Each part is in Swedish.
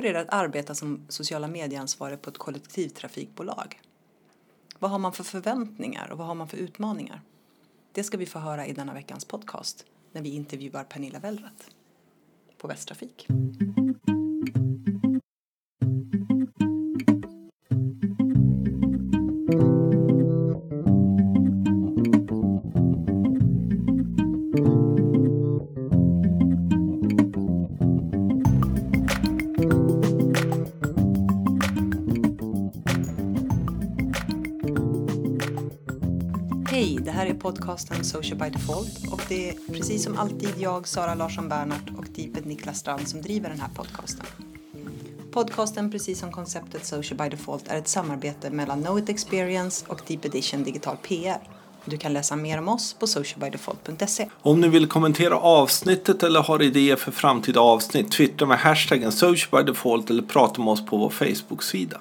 Hur är det att arbeta som sociala medieansvarig på ett kollektivtrafikbolag? Vad har man för förväntningar och vad har man för utmaningar? Det ska vi få höra i denna veckans podcast när vi intervjuar Pernilla Wellrath på Västtrafik. Podcasten Social by Default och det är precis som alltid jag, Sara Larsson Bernhardt och Deeped Niklas Strand som driver den här podcasten. Podcasten, precis som konceptet Social by Default, är ett samarbete mellan Know It Experience och Deep Edition Digital PR. Du kan läsa mer om oss på socialbydefault.se. Om ni vill kommentera avsnittet eller har idéer för framtida avsnitt, twittra med hashtaggen socialbydefault eller prata med oss på vår Facebook-sida.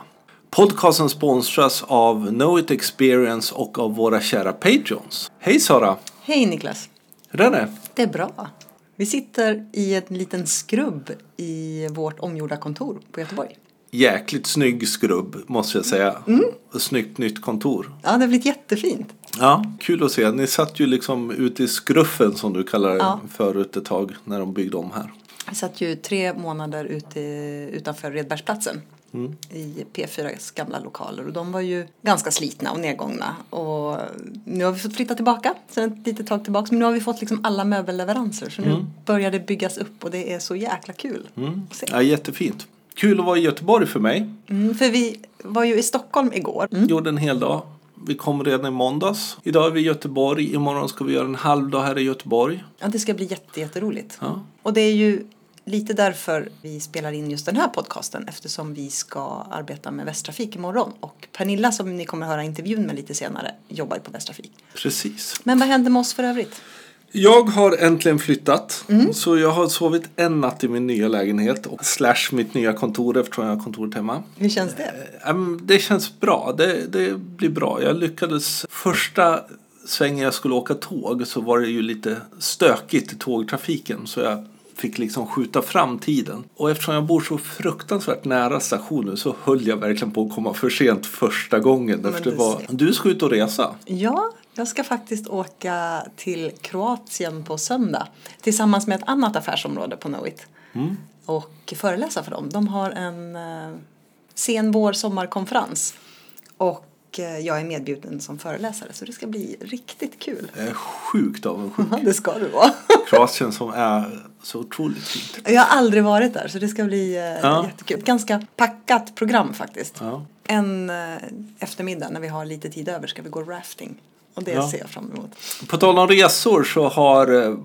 Podcasten sponsras av Know It Experience och av våra kära Patreons. Hej Sara! Hej Niklas! Hur är det? Det är bra. Vi sitter i en liten skrubb i vårt omgjorda kontor på Göteborg. Jäkligt snygg skrubb måste jag säga. Mm. Och snyggt nytt kontor. Ja, det har blivit jättefint. Ja, kul att se. Ni satt ju liksom ute i skruffen som du kallar det Ja. förut ett tag när de byggde om här. Jag satt ju tre månader ute, utanför Redbergsplatsen Mm. i P4s gamla lokaler och de var ju ganska slitna och nedgångna och nu har vi fått flytta tillbaka sen ett litet tag tillbaka men nu har vi fått liksom alla möbelleveranser så nu börjar det byggas upp och det är så jäkla kul att se. Ja, jättefint. Kul att vara i Göteborg för mig. Mm, för vi var ju i Stockholm igår. Mm. Gjorde en hel dag. Vi kom redan i måndags. Idag är vi i Göteborg. Imorgon ska vi göra en halv dag här i Göteborg. Ja, det ska bli jätte, jätteroligt. Ja. Och det är ju lite därför vi spelar in just den här podcasten eftersom vi ska arbeta med Västtrafik imorgon. Och Pernilla som ni kommer höra intervjun med lite senare jobbar ju på Västtrafik. Precis. Men vad händer med oss för övrigt? Jag har äntligen flyttat. Mm. Så jag har sovit en natt i min nya lägenhet. Och slash mitt nya kontor eftersom jag har kontoret hemma. Hur känns det? Ehm, Det känns bra. Det, det blir bra. Jag lyckades första svängen jag skulle åka tåg så var det ju lite stökigt i tågtrafiken. Så jag fick liksom skjuta fram tiden. Och eftersom jag bor så fruktansvärt nära stationen så höll jag verkligen på att komma för sent första gången. Efter du var... Du ska ut och resa. Ja, jag ska faktiskt åka till Kroatien på söndag tillsammans med ett annat affärsområde på Knowit och föreläsa för dem. De har en eh, sen vår sommarkonferens och eh, jag är medbjuden som föreläsare så det ska bli riktigt kul. Jag är sjukt avundsjuk. Det ska du vara. Kroatien som är så otroligt fint. Jag har aldrig varit där så det ska bli eh, Ja. jättekul. Ganska packat program faktiskt. Ja. En eh, eftermiddag när vi har lite tid över ska vi gå rafting. Och det Ja. ser jag fram emot. På tal om resor så har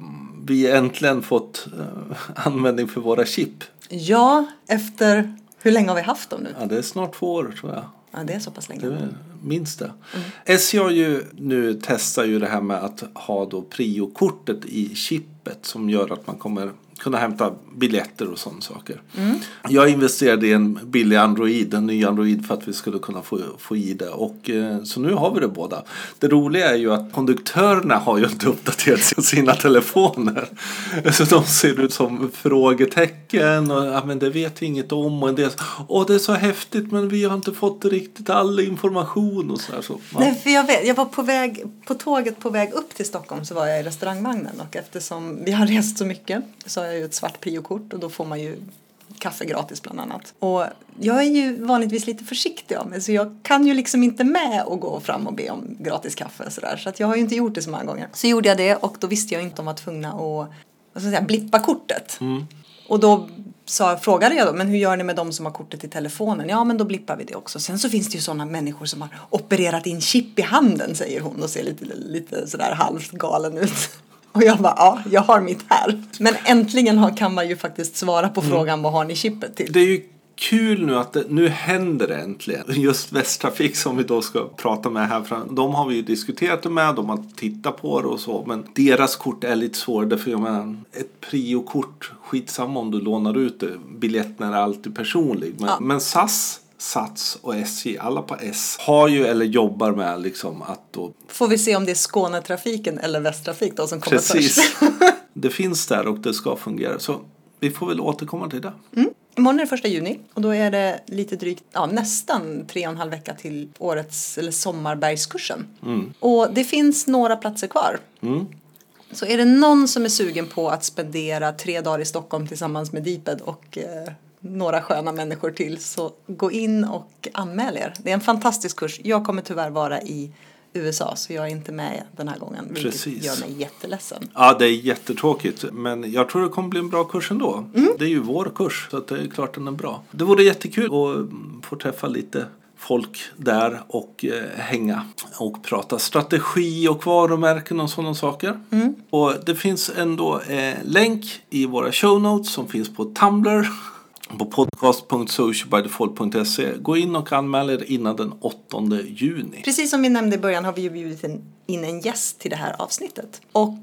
vi äntligen fått användning för våra chip. Ja, efter hur länge har vi haft dem nu? Ja, det är snart två år tror jag. Ja, det är så pass länge. Det minst det. SJ har ju nu testar ju det här med att ha då prio-kortet i chippet som gör att man kommer kunna hämta biljetter och sådana saker. Jag investerade i en billig Android, en ny Android för att vi skulle kunna få, få i det. Och, eh, så nu har vi det båda. Det roliga är ju att konduktörerna har ju inte uppdaterat sina telefoner. Så de ser ut som frågetecken och ja, men det vet vi inget om. Och en del, Åh, det är så häftigt men vi har inte fått riktigt all information och sådär. Så, ja. Nej, för jag, vet, jag var på väg på tåget på väg upp till Stockholm så var jag i restaurangvagnen och eftersom vi har rest så mycket så har jag ju ett svart priokort och då får man ju kaffe gratis bland annat. Och jag är ju vanligtvis lite försiktig av mig så jag kan ju liksom inte med och gå fram och be om gratis kaffe sådär så att jag har ju inte gjort det så många gånger. Så gjorde jag det och då visste jag inte om att tvungna att vad ska jag säga, blippa kortet. Och då sa, frågade jag då, men hur gör ni med de som har kortet i telefonen? Ja, men då blippar vi det också. Sen så finns det ju sådana människor som har opererat in chip i handen, säger hon och ser lite, lite sådär halvt galen ut. Och jag bara, ja, jag har mitt här. Men äntligen kan man ju faktiskt svara på frågan, vad har ni chippet till? Det är ju kul nu att det, nu händer det äntligen. Just Västtrafik som vi då ska prata med här fram. De har vi ju diskuterat det med, de har tittat på det och så. Men deras kort är lite svårare för jag menar, ett priokort, skitsamma om du lånar ut det. Biljetten är alltid personlig. Men, Ja. men SAS Sats och SJ, alla på S, har ju eller jobbar med liksom att då Får vi se om det är Skånetrafiken eller Västtrafik då som kommer Precis. först. det finns där och det ska fungera. Så vi får väl återkomma till det. Mm. Imorgon är det första juni och då är det lite drygt, ja nästan tre och en halv vecka till årets, eller sommarbergskursen. Och det finns några platser kvar. Så är det någon som är sugen på att spendera tre dagar i Stockholm tillsammans med Deeped och eh, några sköna människor till så gå in och anmäl er. Det är en fantastisk kurs. Jag kommer tyvärr vara i USA så jag är inte med den här gången vilket Precis. gör mig jätteledsen. Ja, det är jättetråkigt. Men jag tror det kommer bli en bra kurs ändå. Mm. Det är ju vår kurs, så det är klart den är bra. Det vore jättekul att få träffa lite folk där och eh, hänga och prata strategi och varumärken och sådana saker. Mm. Och det finns ändå eh, länk i våra show notes som finns på Tumblr på podcast.socialbydefault.se. Gå in och anmäl er innan den 8 juni. Precis som vi nämnde i början har vi ju bjudit in en gäst till det här avsnittet. Och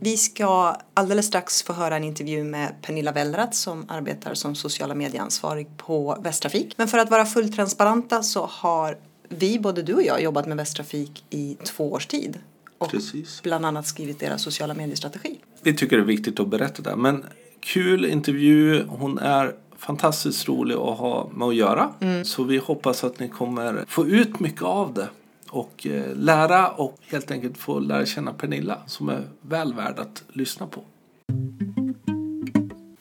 vi ska alldeles strax få höra en intervju med Pernilla Wellrath som arbetar som sociala medieansvarig på Västtrafik. Men för att vara fullt transparenta så har vi, både du och jag, jobbat med Västtrafik i två års tid. Och Precis. bland annat skrivit deras sociala mediestrategi. Vi tycker det är viktigt att berätta det. Men kul intervju. Hon är fantastiskt rolig att ha med att göra. Så vi hoppas att ni kommer få ut mycket av det. Och eh, lära och helt enkelt få lära känna Pernilla som är väl värd att lyssna på.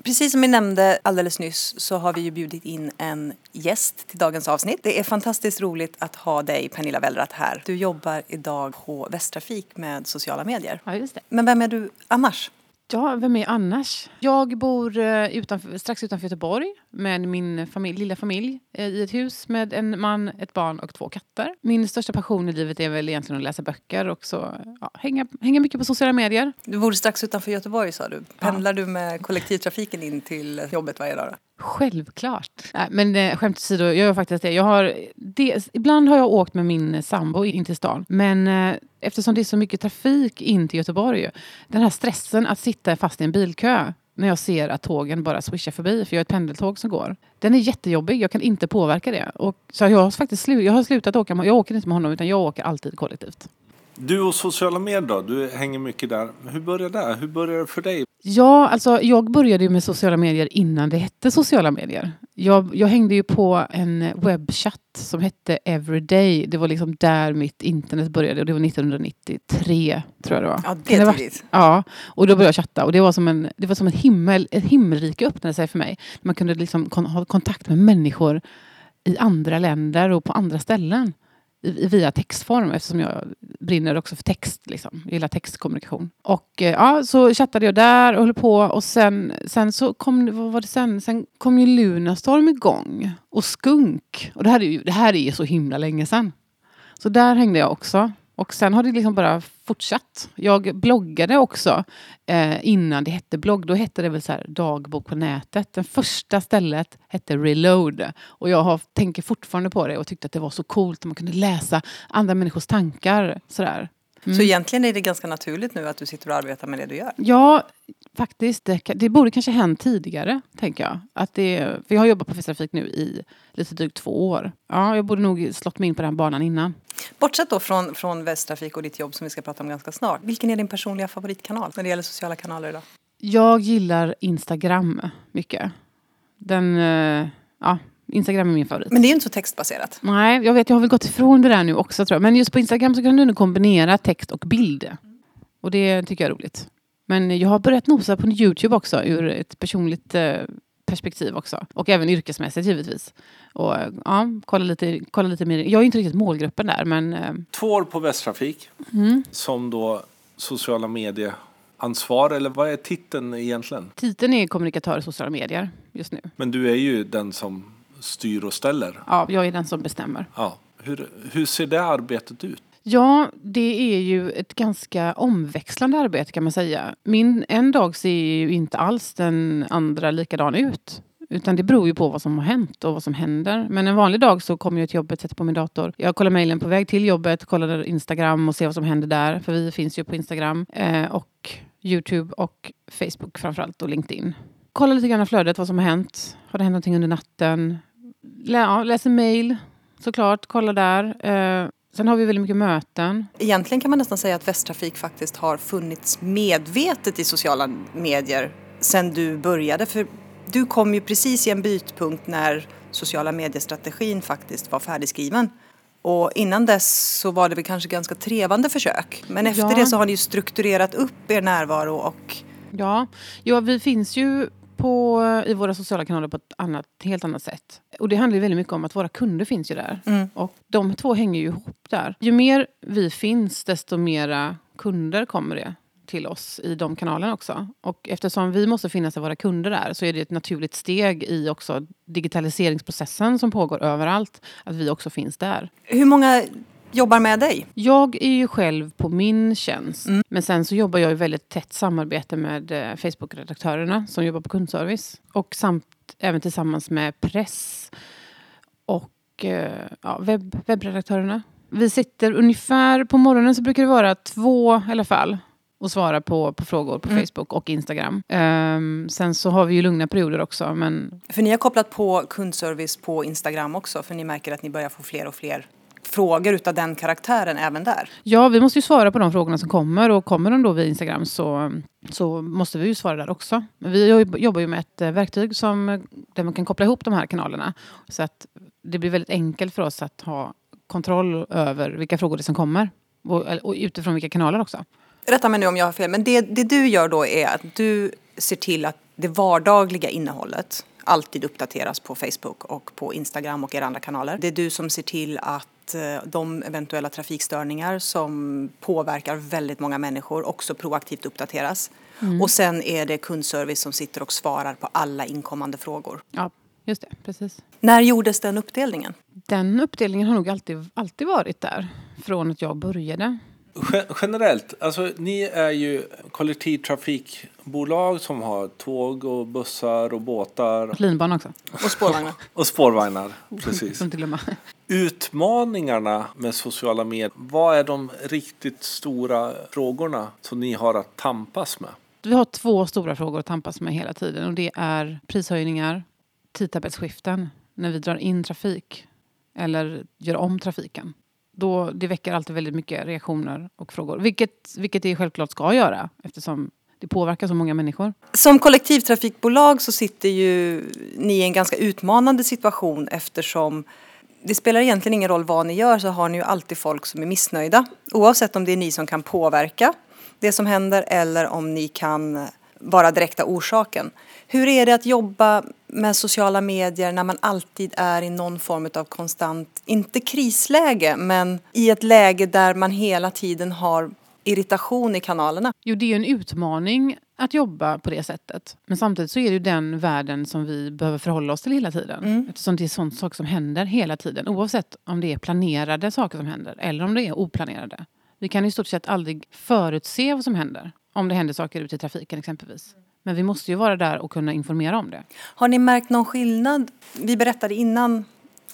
Precis som vi nämnde alldeles nyss så har vi ju bjudit in en gäst till dagens avsnitt. Det är fantastiskt roligt att ha dig Pernilla Wellrath här. Du jobbar idag på Västtrafik med sociala medier. Ja, just det. Men vem är du annars? Ja, vem är annars? Jag bor eh, utanför, strax utanför Göteborg med min familj, lilla familj eh, i ett hus med en man, ett barn och två katter. Min största passion i livet är väl egentligen att läsa böcker och så, ja, hänga, hänga mycket på sociala medier. Du bor strax utanför Göteborg sa du. Pendlar du med kollektivtrafiken in till jobbet varje dag? Då? Självklart. Nej, men eh, skämt åsido, jag gör faktiskt det. Jag har, dels, Ibland har jag åkt med min sambo in till stan. Men eh, eftersom det är så mycket trafik in till Göteborg. Den här stressen att sitta fast i en bilkö när jag ser att tågen bara swishar förbi, för jag har ett pendeltåg som går. Den är jättejobbig, jag kan inte påverka det. Och, så jag har faktiskt slu, jag har slutat åka, med- jag åker inte med honom utan jag åker alltid kollektivt. Du och sociala medier då? Du hänger mycket där. Hur började det? Hur började det för dig? Ja, alltså jag började ju med sociala medier innan det hette sociala medier. Jag, jag hängde ju på en webbchatt som hette Everyday. Det var liksom där mitt internet började och det var 1993 tror jag det var. Ja, det vara- tidigt. Ja, och då började jag chatta och det var som en, det var som en himmel, ett himmelrike öppnade sig för mig. Man kunde liksom kon, ha kontakt med människor i andra länder och på andra ställen via textform eftersom jag brinner också för text. Liksom. Jag gillar textkommunikation. Och eh, ja, så chattade jag där och höll på och sen, sen så kom, vad var det sen? Sen kom ju Lunarstorm igång och Skunk. Och det här är ju det här är ju så himla länge sen. Så där hängde jag också. Och sen har det liksom bara fortsatt. Jag bloggade också eh, innan det hette blogg. Då hette det väl så här dagbok på nätet. Det första stället hette Reload. Och jag har, tänker fortfarande på det och tyckte att det var så coolt att man kunde läsa andra människors tankar. Sådär. Så egentligen är det ganska naturligt nu att du sitter och arbetar med det du gör. Ja, faktiskt. Det, det borde kanske hänt tidigare, tänker jag. Att det, för jag har jobbat på Västtrafik nu i lite drygt två år. Ja, jag borde nog slått mig in på den banan innan. Bortsett då från, från Västtrafik och ditt jobb som vi ska prata om ganska snart. Vilken är din personliga favoritkanal när det gäller sociala kanaler idag? Jag gillar Instagram mycket. Den, eh, ja, Instagram är min favorit. Men det är ju inte så textbaserat. Nej, jag vet, jag har väl gått ifrån det där nu också tror jag. Men just på Instagram så kan du nu kombinera text och bild. Och det tycker jag är roligt. Men jag har börjat nosa på Youtube också ur ett personligt eh, perspektiv också. Och även yrkesmässigt givetvis. Och eh, ja, kolla lite, kolla lite mer. Jag är inte riktigt målgruppen där men eh, Två år på Västtrafik som då sociala medieansvar eller vad är titeln egentligen? titeln är kommunikatör i sociala medier just nu. Men du är ju den som styr och ställer. Ja, jag är den som bestämmer. Ja. Hur, hur ser det arbetet ut? Ja, det är ju ett ganska omväxlande arbete kan man säga. Min en dag ser ju inte alls den andra likadan ut. Utan det beror ju på vad som har hänt och vad som händer. Men en vanlig dag så kommer jag till jobbet, sätter på min dator. Jag kollar mejlen på väg till jobbet, kollar Instagram och ser vad som händer där. För vi finns ju på Instagram eh, och Youtube och Facebook framförallt och LinkedIn. Kollar lite grann flödet, vad som har hänt. Har det hänt någonting under natten? Lä, ja, läser mejl såklart, kollar där. Eh, sen har vi väldigt mycket möten. Egentligen kan man nästan säga att Västtrafik faktiskt har funnits medvetet i sociala medier sen du började. För du kom ju precis i en bytpunkt när sociala mediestrategin faktiskt var färdigskriven. Och innan dess så var det väl kanske ganska trevande försök. Men efter Ja. det så har ni ju strukturerat upp er närvaro och Ja, ja vi finns ju på, i våra sociala kanaler på ett annat, helt annat sätt. Och det handlar ju väldigt mycket om att våra kunder finns ju där. Mm. Och de två hänger ju ihop där. Ju mer vi finns, desto mera kunder kommer det till oss i de kanalerna också. Och eftersom vi måste finnas där våra kunder är så är det ett naturligt steg i också digitaliseringsprocessen som pågår överallt. Att vi också finns där. hur många jobbar med dig? Jag är ju själv på min tjänst. Mm. Men sen så jobbar jag i väldigt tätt samarbete med eh, Facebook-redaktörerna som jobbar på kundservice. Och samt även tillsammans med press och eh, ja, webb, webbredaktörerna. Vi sitter ungefär, på morgonen så brukar det vara två i alla fall och svara på, på frågor på Mm. Facebook och Instagram. Ehm, sen så har vi ju lugna perioder också. Men För ni har kopplat på kundservice på Instagram också för ni märker att ni börjar få fler och fler frågor utav den karaktären även där. Ja, vi måste ju svara på de frågorna som kommer och kommer de då via Instagram så, så måste vi ju svara där också. Men Vi jobb- jobbar ju med ett eh, verktyg som, där man kan koppla ihop de här kanalerna så att det blir väldigt enkelt för oss att ha kontroll över vilka frågor det som kommer och, och utifrån vilka kanaler också. Rätta mig nu om jag har fel, men det, det du gör då är att du ser till att det vardagliga innehållet alltid uppdateras på Facebook och på Instagram och era andra kanaler. Det är du som ser till att eh, de eventuella trafikstörningar som påverkar väldigt många människor också proaktivt uppdateras. Och sen är det kundservice som sitter och svarar på alla inkommande frågor. Ja, just det. Precis. När gjordes den uppdelningen? Den uppdelningen har nog alltid, alltid varit där från att jag började. Gen- Generellt, alltså ni är ju kollektivtrafikbolag som har tåg och bussar och båtar Linbana också, Och spårvagnar? och spårvagnar. Precis. glömma. Utmaningarna med sociala medier, vad är de riktigt stora frågorna som ni har att tampas med? Vi har två stora frågor att tampas med hela tiden. Och det är prishöjningar, tidtabellsskiften, när vi drar in trafik eller gör om trafiken. Då, det väcker alltid väldigt mycket reaktioner och frågor. Vilket, vilket det självklart ska göra eftersom det påverkar så många människor. Som kollektivtrafikbolag så sitter ju ni i en ganska utmanande situation eftersom det spelar egentligen ingen roll vad ni gör så har ni ju alltid folk som är missnöjda. Oavsett om det är ni som kan påverka det som händer eller om ni kan vara direkta orsaken. Hur är det att jobba med sociala medier när man alltid är i någon form av konstant, inte krisläge, men i ett läge där man hela tiden har irritation i kanalerna? Jo, det är en utmaning att jobba på det sättet. Men samtidigt så är det ju den världen som vi behöver förhålla oss till hela tiden. Mm. Eftersom det är sånt saker som händer hela tiden. Oavsett om det är planerade saker som händer eller om det är oplanerade. Vi kan i stort sett aldrig förutse vad som händer. Om det händer saker ute i trafiken exempelvis. Men vi måste ju vara där och kunna informera om det. Har ni märkt någon skillnad? Vi berättade innan,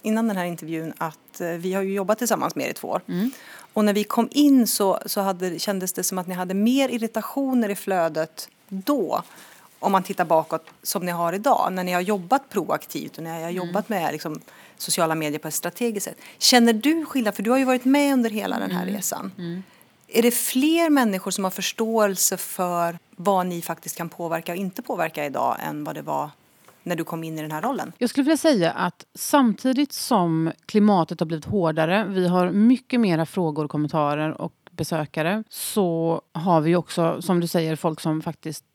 innan den här intervjun att eh, vi har ju jobbat tillsammans med er i två år. Och när vi kom in så, så hade, kändes det som att ni hade mer irritationer i flödet då. Om man tittar bakåt som ni har idag. När ni har jobbat proaktivt och när ni har jobbat med liksom, sociala medier på ett strategiskt sätt. Känner du skillnad? För du har ju varit med under hela den här resan. Är det fler människor som har förståelse för vad ni faktiskt kan påverka och inte påverka idag än vad det var när du kom in i den här rollen? Jag skulle vilja säga att samtidigt som klimatet har blivit hårdare, vi har mycket mera frågor, kommentarer och besökare, så har vi också, som du säger, folk som faktiskt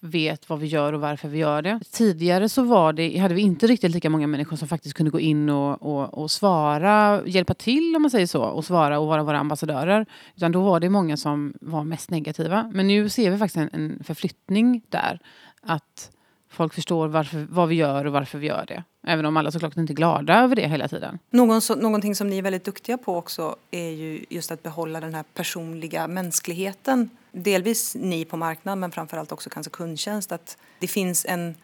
vet vad vi gör och varför vi gör det. Tidigare så var det, hade vi inte riktigt lika många människor som faktiskt kunde gå in och, och, och svara, hjälpa till om man säger så, och svara och vara våra ambassadörer. Utan då var det många som var mest negativa. Men nu ser vi faktiskt en, en förflyttning där. Att folk förstår varför, vad vi gör och varför vi gör det. Även om alla såklart inte är glada över det hela tiden. Någon, så, någonting som ni är väldigt duktiga på också är ju just att behålla den här personliga mänskligheten. Delvis ni på marknaden men framförallt också kanske kundtjänst. Att det finns en,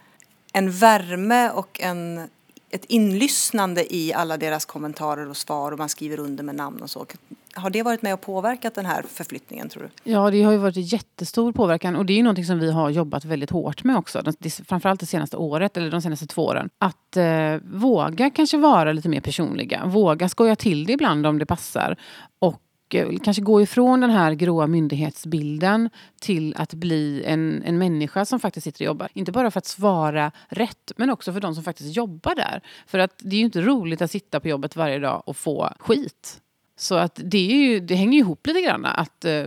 en värme och en, ett inlyssnande i alla deras kommentarer och svar och man skriver under med namn och så. Har det varit med och påverkat den här förflyttningen tror du? Ja, det har ju varit en jättestor påverkan och det är ju någonting som vi har jobbat väldigt hårt med också. Framförallt det senaste året, eller de senaste två åren. Att eh, våga kanske vara lite mer personliga. Våga skoja till det ibland om det passar. Och Eh, kanske gå ifrån den här gråa myndighetsbilden till att bli en, en människa som faktiskt sitter och jobbar. Inte bara för att svara rätt, men också för de som faktiskt jobbar där. För att det är ju inte roligt att sitta på jobbet varje dag och få skit. Så att det, är ju, det hänger ihop lite grann att, eh,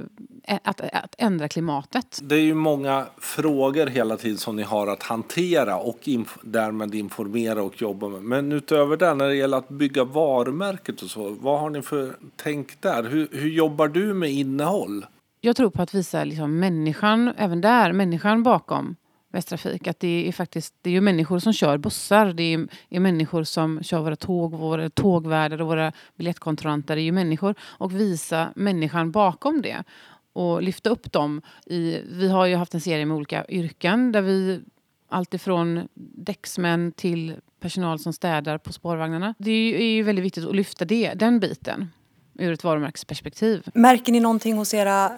att, att ändra klimatet. Det är ju många frågor hela tiden som ni har att hantera och inf därmed informera och jobba med. Men utöver det, när det gäller att bygga varumärket och så, vad har ni för tänk där? Hur, hur jobbar du med innehåll? Jag tror på att visa liksom människan, även där, människan bakom Västtrafik. Att det är faktiskt det är ju människor som kör bussar. Det är, är människor som kör våra tåg, våra tågvärdar och våra biljettkontrollanter. Det är ju människor. Och visa människan bakom det. Och lyfta upp dem. I, vi har ju haft en serie med olika yrken där vi alltifrån däcksmän till personal som städar på spårvagnarna. Det är ju väldigt viktigt att lyfta det, den biten ur ett varumärkesperspektiv. Märker ni någonting hos era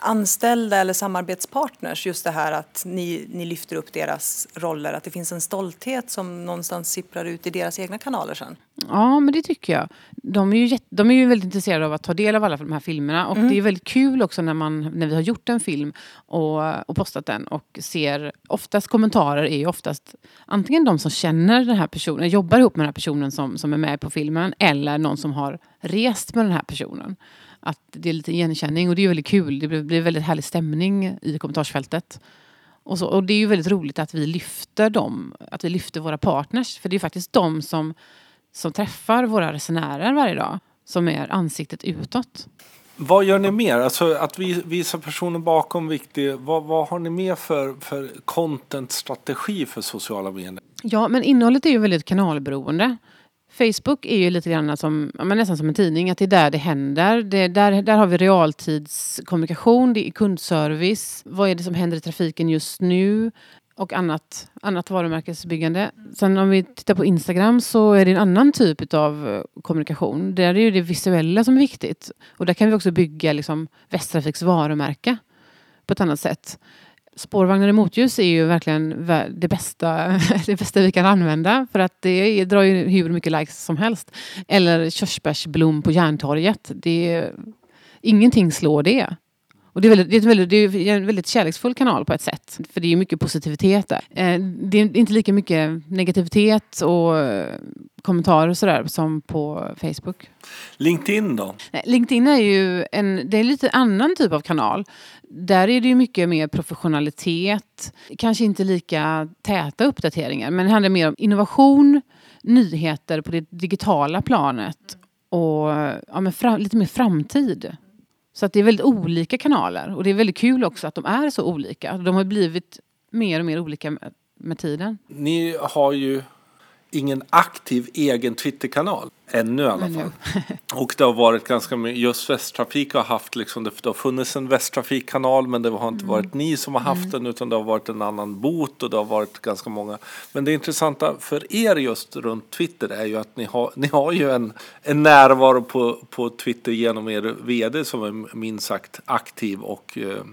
anställda eller samarbetspartners just det här att ni, ni lyfter upp deras roller, att det finns en stolthet som någonstans sipprar ut i deras egna kanaler sen? Ja, men det tycker jag. De är ju, jätte, de är ju väldigt intresserade av att ta del av alla de här filmerna och mm. det är väldigt kul också när, man, när vi har gjort en film och, och postat den och ser oftast kommentarer är ju oftast antingen de som känner den här personen, jobbar ihop med den här personen som, som är med på filmen eller någon som har rest med den här personen att det är lite igenkänning och det är väldigt kul. Det blir väldigt härlig stämning i kommentarsfältet. Och, så, och det är ju väldigt roligt att vi lyfter dem, att vi lyfter våra partners. För det är faktiskt de som, som träffar våra resenärer varje dag som är ansiktet utåt. Vad gör ni mer? Alltså att visa personer bakom viktig. Vad, vad har ni mer för, för content-strategi för sociala medier? Ja, men innehållet är ju väldigt kanalberoende. Facebook är ju lite grann som, men nästan som en tidning, att det är där det händer. Det, där, där har vi realtidskommunikation, det är kundservice. Vad är det som händer i trafiken just nu? Och annat, annat varumärkesbyggande. Sen om vi tittar på Instagram så är det en annan typ av eh, kommunikation. Där är det det visuella som är viktigt. Och där kan vi också bygga liksom Västtrafiks varumärke på ett annat sätt. Spårvagnar i motljus är ju verkligen det bästa, det bästa vi kan använda för att det drar ju hur mycket likes som helst. Eller körsbärsblom på Järntorget. Det, ingenting slår det. Och det är, väldigt, det, är väldigt, det är en väldigt kärleksfull kanal på ett sätt. För det är mycket positivitet där. Eh, det är inte lika mycket negativitet och eh, kommentarer och sådär som på Facebook. LinkedIn då? LinkedIn är ju en, det är en lite annan typ av kanal. Där är det ju mycket mer professionalitet. Kanske inte lika täta uppdateringar. Men det handlar mer om innovation, nyheter på det digitala planet och ja, fram, lite mer framtid. Så att det är väldigt olika kanaler. Och det är väldigt kul också att de är så olika. De har blivit mer och mer olika med, med tiden. Ni har ju ingen aktiv egen Twitterkanal. Ännu i alla fall. och det har varit ganska mycket, just Västtrafik har haft liksom, det, har funnits en Västtrafikkanal men det har inte mm. varit ni som har haft mm. den utan det har varit en annan bot och det har varit ganska många. Men det intressanta för er just runt Twitter är ju att ni har, ni har ju en, en närvaro på, på Twitter genom er vd som är minst sagt aktiv och eh,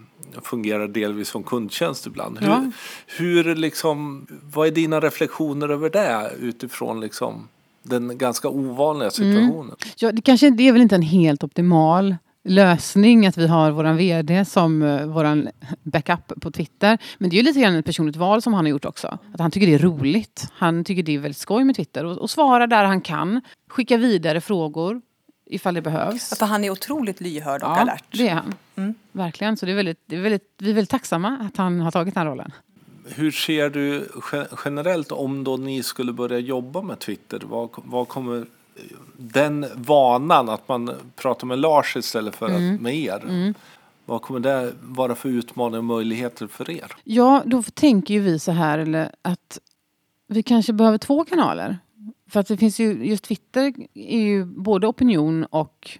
fungerar delvis som kundtjänst ibland. Hur, ja. hur liksom, vad är dina reflektioner över det utifrån liksom den ganska ovanliga situationen? Mm. Ja, det, kanske, det är väl inte en helt optimal lösning att vi har vår VD som uh, vår backup på Twitter. Men det är ju lite grann ett personligt val som han har gjort också. Att han tycker det är roligt. Han tycker det är väldigt skoj med Twitter och, och svara där han kan. Skicka vidare frågor ifall det behövs. För han är otroligt lyhörd och ja, alert. det är han. Mm. Verkligen. Så det är väldigt, det är väldigt, vi är väldigt tacksamma att han har tagit den rollen. Hur ser du generellt om då ni skulle börja jobba med Twitter? Vad, vad kommer den vanan att man pratar med Lars istället för mm. att med er? Mm. Vad kommer det vara för utmaningar och möjligheter för er? Ja, då tänker ju vi så här eller att vi kanske behöver två kanaler. För att det finns ju, just Twitter är ju både opinion och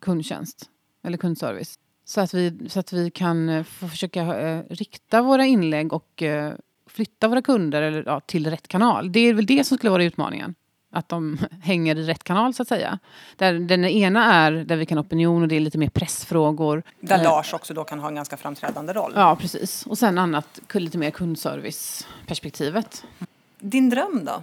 kundtjänst. Eller kundservice. Så att vi, så att vi kan eh, försöka eh, rikta våra inlägg och eh, flytta våra kunder eller, ja, till rätt kanal. Det är väl det som skulle vara utmaningen. Att de hänger i rätt kanal så att säga. Där den ena är där vi kan opinion och det är lite mer pressfrågor. Där Lars också då kan ha en ganska framträdande roll. Ja, precis. Och sen annat, lite mer kundservice-perspektivet. Din dröm då?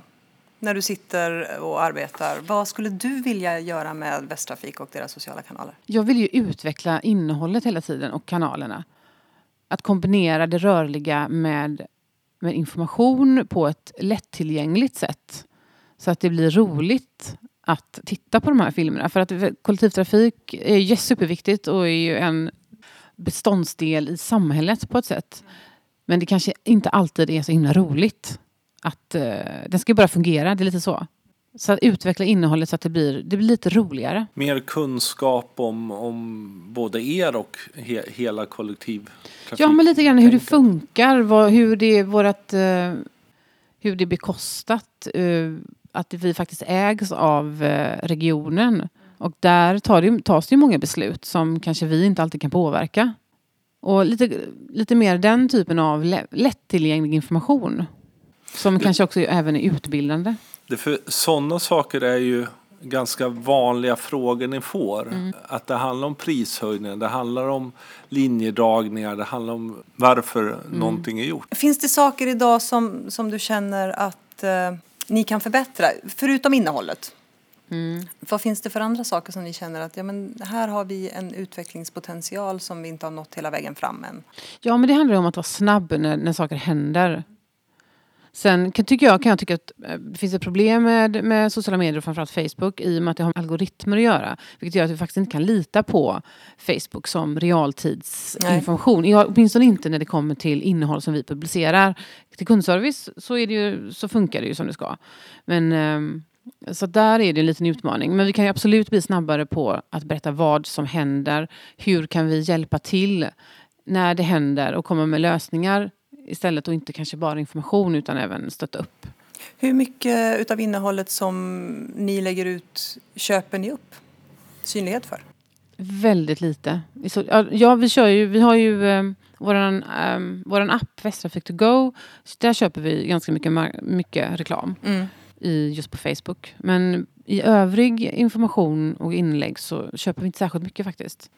När du sitter och arbetar, vad skulle du vilja göra med Västtrafik och deras sociala kanaler? Jag vill ju utveckla innehållet hela tiden och kanalerna. Att kombinera det rörliga med, med information på ett lättillgängligt sätt. Så att det blir roligt att titta på de här filmerna. För att kollektivtrafik är superviktigt och är ju en beståndsdel i samhället på ett sätt. Men det kanske inte alltid är så himla roligt. Att, uh, den ska ju bara fungera, det är lite så. Så att utveckla innehållet så att det blir, det blir lite roligare. Mer kunskap om, om både er och he, hela kollektivtrafiken? Ja, men lite grann hur det funkar, vad, hur, det, vårat, uh, hur det är bekostat. Uh, att vi faktiskt ägs av regionen. Och där tar det, tas det många beslut som kanske vi inte alltid kan påverka. Och lite, lite mer den typen av lättillgänglig information. Som det, kanske också även är utbildande. Det för sådana saker är ju ganska vanliga frågor ni får. Mm. Att det handlar om prishöjningar, det handlar om linjedragningar, det handlar om varför mm. någonting är gjort. Finns det saker idag som, som du känner att eh, ni kan förbättra, förutom innehållet? Mm. Vad finns det för andra saker som ni känner att ja, men här har vi en utvecklingspotential som vi inte har nått hela vägen fram än? Ja, men det handlar om att vara snabb när, när saker händer. Sen kan, tycker jag, kan jag tycka att det eh, finns ett problem med, med sociala medier och framförallt Facebook i och med att det har med algoritmer att göra. Vilket gör att vi faktiskt inte kan lita på Facebook som realtidsinformation. Nej. Åtminstone inte när det kommer till innehåll som vi publicerar. Till kundservice så, är det ju, så funkar det ju som det ska. Men um, så där är det en liten utmaning. Men vi kan absolut bli snabbare på att berätta vad som händer. Hur kan vi hjälpa till när det händer och komma med lösningar istället och inte kanske bara information utan även stötta upp. Hur mycket utav innehållet som ni lägger ut köper ni upp synlighet för? Väldigt lite. Ja, vi, kör ju, vi har ju um, våran, um, våran app Västtrafik to go. Där köper vi ganska mycket, mycket reklam. Mm i, just på Facebook. Men i övrig information och inlägg så köper vi inte särskilt mycket faktiskt.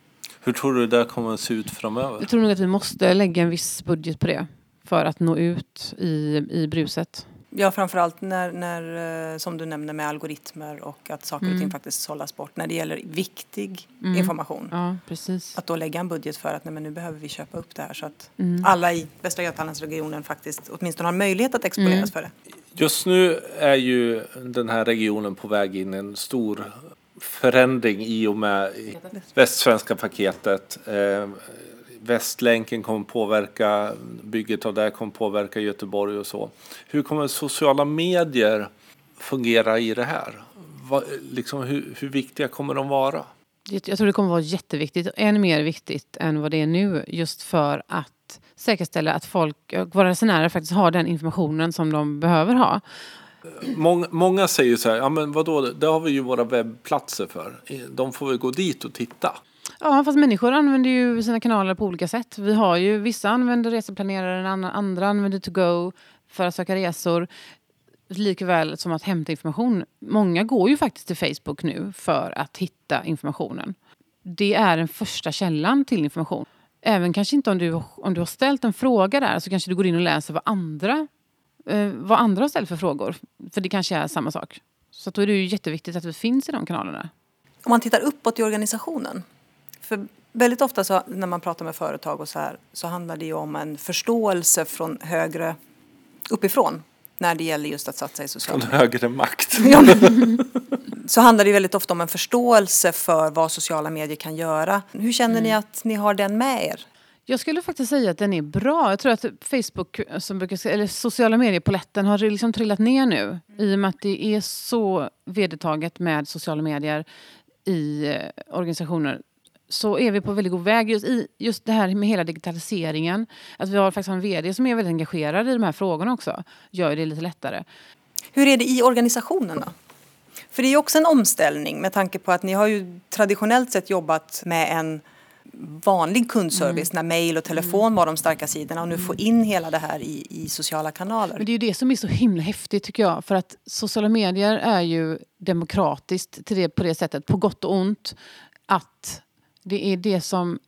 Hur tror du det kommer att se ut framöver? Jag tror nog att vi måste lägga en viss budget på det för att nå ut i, i bruset. Ja, framförallt när, när, eh, som du nämnde med algoritmer och att saker och ting mm. faktiskt sållas bort. När det gäller viktig mm. information. Ja, precis. Att då lägga en budget för att nej, men nu behöver vi köpa upp det här så att mm. alla i Västra Götalandsregionen faktiskt åtminstone har möjlighet att exponeras mm. för det. Just nu är ju den här regionen på väg in i en stor förändring i och med västsvenska paketet. Västlänken kommer påverka, bygget av det kommer påverka Göteborg och så. Hur kommer sociala medier fungera i det här? Vad, liksom, hur, hur viktiga kommer de vara? Jag tror det kommer vara jätteviktigt, än mer viktigt än vad det är nu. Just för att säkerställa att folk, våra resenärer faktiskt har den informationen som de behöver ha. Många, många säger så här, ja men vadå, det har vi ju våra webbplatser för. De får väl gå dit och titta. Ja, fast människor använder ju sina kanaler på olika sätt. Vi har ju, vissa använder reseplanerare, andra använder to go för att söka resor. Likväl som att hämta information. Många går ju faktiskt till Facebook nu för att hitta informationen. Det är den första källan till information. Även kanske inte om du, om du har ställt en fråga där så kanske du går in och läser vad andra, eh, vad andra har ställt för frågor. För det kanske är samma sak. Så då är det ju jätteviktigt att vi finns i de kanalerna. Om man tittar uppåt i organisationen för väldigt ofta så, när man pratar med företag och så här så handlar det ju om en förståelse från högre uppifrån när det gäller just att satsa i sociala Från högre makt. så handlar det väldigt ofta om en förståelse för vad sociala medier kan göra. Hur känner mm. ni att ni har den med er? Jag skulle faktiskt säga att den är bra. Jag tror att Facebook, som brukar, eller sociala medier-poletten har liksom trillat ner nu. I och med att det är så vedertaget med sociala medier i eh, organisationer så är vi på väldigt god väg. Just, i, just det här med hela digitaliseringen. Att vi har faktiskt en vd som är väldigt engagerad i de här frågorna också. Gör det lite lättare. Hur är det i organisationen då? För det är också en omställning med tanke på att ni har ju traditionellt sett jobbat med en vanlig kundservice mm. när mejl och telefon mm. var de starka sidorna och nu få in hela det här i, i sociala kanaler. Men det är ju det som är så himla häftigt tycker jag. För att sociala medier är ju demokratiskt till det, på det sättet, på gott och ont. Att det är det som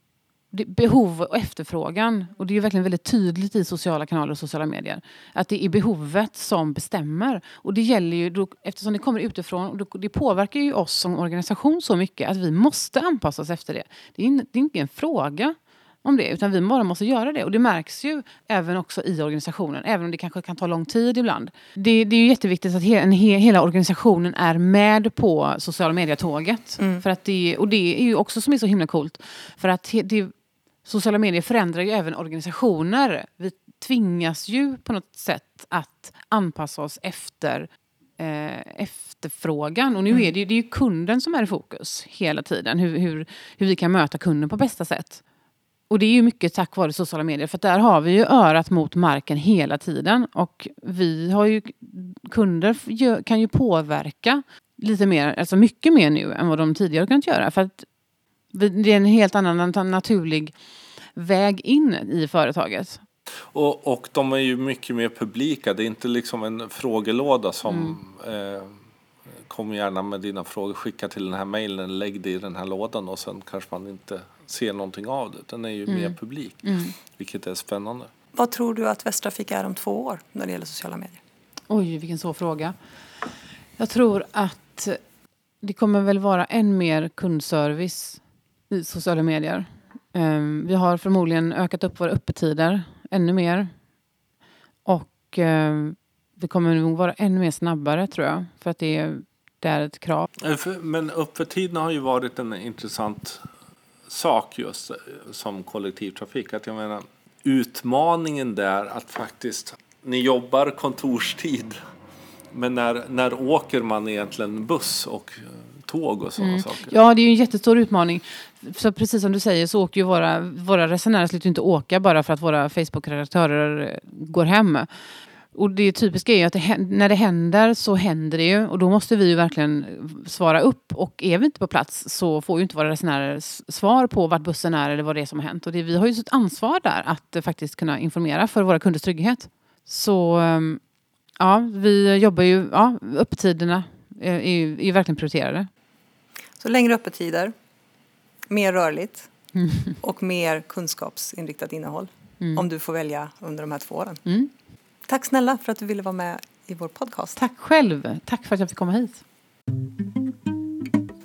det, behov och efterfrågan. Och det är ju verkligen väldigt tydligt i sociala kanaler och sociala medier. Att det är behovet som bestämmer. Och det gäller ju, då, eftersom det kommer utifrån, och då, det påverkar ju oss som organisation så mycket att vi måste anpassa oss efter det. Det är, in, det är inte en fråga om det, utan vi bara måste göra det. Och det märks ju även också i organisationen, även om det kanske kan ta lång tid ibland. Det, det är ju jätteviktigt att he, en, he, hela organisationen är med på sociala medier-tåget. Mm. För att det, och det är ju också som är så himla coolt. För att det, sociala medier förändrar ju även organisationer. Vi tvingas ju på något sätt att anpassa oss efter eh, efterfrågan. Och nu mm. är det, det är ju kunden som är i fokus hela tiden. Hur, hur, hur vi kan möta kunden på bästa sätt. Och det är ju mycket tack vare sociala medier. För där har vi ju örat mot marken hela tiden. Och vi har ju, kunder kan ju påverka lite mer, alltså mycket mer nu än vad de tidigare kunnat göra. För att det är en helt annan naturlig väg in i företaget. Och, och de är ju mycket mer publika. Det är inte liksom en frågelåda som mm. eh, kom gärna med dina frågor, skicka till den här mejlen, lägg det i den här lådan och sen kanske man inte ser någonting av det. Den är ju mm. mer publik, mm. vilket är spännande. Vad tror du att Västtrafik är om två år när det gäller sociala medier? Oj, vilken svår fråga. Jag tror att det kommer väl vara än mer kundservice i sociala medier. Um, vi har förmodligen ökat upp våra öppettider ännu mer. Och um, vi kommer nog vara ännu mer snabbare tror jag. För att det är, det är ett krav. Eh, men öppettiderna har ju varit en intressant sak just eh, som kollektivtrafik. Att jag menar, utmaningen där att faktiskt, ni jobbar kontorstid. Men när, när åker man egentligen buss och tåg och sådana mm. saker. Ja, det är en jättestor utmaning. Så precis som du säger så åker ju våra, våra resenärer slutar inte åka bara för att våra Facebook-redaktörer går hem. Och det typiska är ju att det, när det händer så händer det ju och då måste vi ju verkligen svara upp. Och är vi inte på plats så får ju inte våra resenärer svar på vart bussen är eller vad det är som har hänt. Och det, vi har ju ett ansvar där att faktiskt kunna informera för våra kunders trygghet. Så ehm, ja, vi jobbar ju, ja, öppettiderna är, är, är verkligen prioriterade. Så längre öppettider, mer rörligt mm. och mer kunskapsinriktat innehåll. Mm. Om du får välja under de här två åren. Mm. Tack snälla för att du ville vara med i vår podcast. Tack själv. Tack för att jag fick komma hit.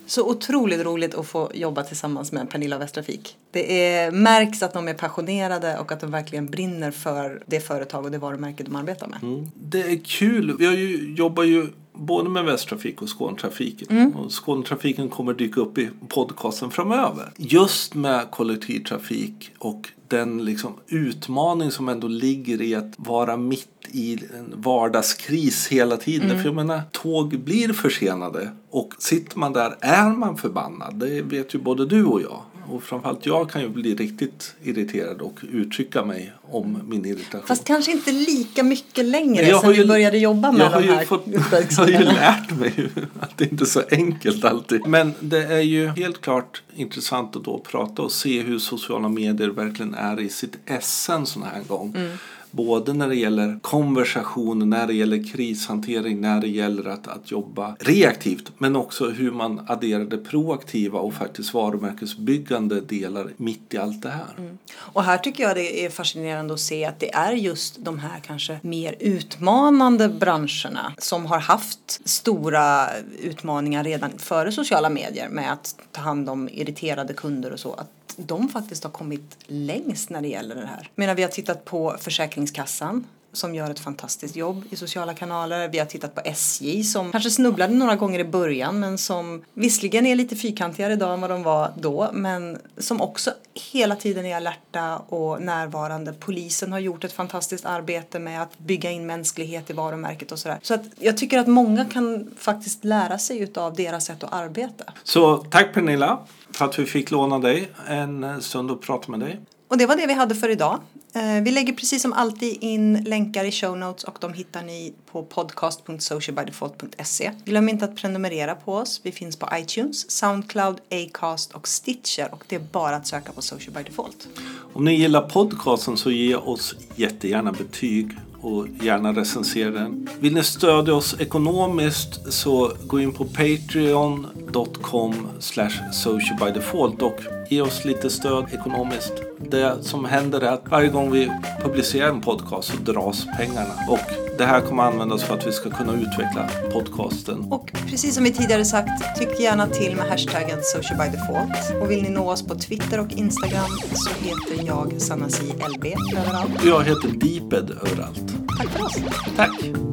Så otroligt roligt att få jobba tillsammans med Pernilla Västtrafik. Det är, märks att de är passionerade och att de verkligen brinner för det företag och det varumärke de arbetar med. Mm. Det är kul. Vi har ju, jobbar ju både med Västtrafik och Skånetrafiken. Mm. Och Skånetrafiken kommer dyka upp i podcasten framöver. Just med kollektivtrafik och den liksom utmaning som ändå ligger i att vara mitt i en vardagskris hela tiden. Mm. För jag menar, tåg blir försenade och sitter man där är man förbannad. Det vet ju både du och jag. Och framförallt jag kan ju bli riktigt irriterad och uttrycka mig om min irritation. Fast kanske inte lika mycket längre sen vi började jobba med jag de här fått, Jag har ju lärt mig att det inte är så enkelt alltid. Men det är ju helt klart intressant att då prata och se hur sociala medier verkligen är i sitt essen sån här gång. Mm. Både när det gäller konversation, när det gäller krishantering, när det gäller att, att jobba reaktivt. Men också hur man adderade proaktiva och faktiskt varumärkesbyggande delar mitt i allt det här. Mm. Och här tycker jag det är fascinerande att se att det är just de här kanske mer utmanande branscherna som har haft stora utmaningar redan före sociala medier med att ta hand om irriterade kunder och så. Att de faktiskt har kommit längst när det gäller det här. menar, vi har tittat på Försäkringskassan som gör ett fantastiskt jobb i sociala kanaler. Vi har tittat på SJ som kanske snubblade några gånger i början men som visserligen är lite fyrkantigare idag än vad de var då men som också hela tiden är alerta och närvarande. Polisen har gjort ett fantastiskt arbete med att bygga in mänsklighet i varumärket och sådär. Så att jag tycker att många kan faktiskt lära sig av deras sätt att arbeta. Så tack Pernilla för att vi fick låna dig en stund och prata med dig. Och det var det vi hade för idag. Eh, vi lägger precis som alltid in länkar i show notes och de hittar ni på podcast.socialbydefault.se. Glöm inte att prenumerera på oss. Vi finns på iTunes, Soundcloud, Acast och Stitcher och det är bara att söka på Social by Default. Om ni gillar podcasten så ge oss jättegärna betyg och gärna recensera den. Vill ni stödja oss ekonomiskt så gå in på patreon.com socialbydefault och ge oss lite stöd ekonomiskt. Det som händer är att varje gång vi publicerar en podcast så dras pengarna och det här kommer användas för att vi ska kunna utveckla podcasten. Och precis som vi tidigare sagt, tyck gärna till med hashtaggen socialbydefault. Och vill ni nå oss på Twitter och Instagram så heter jag SanasiLB överallt. Jag heter Deeped överallt. Tack för oss! Tack!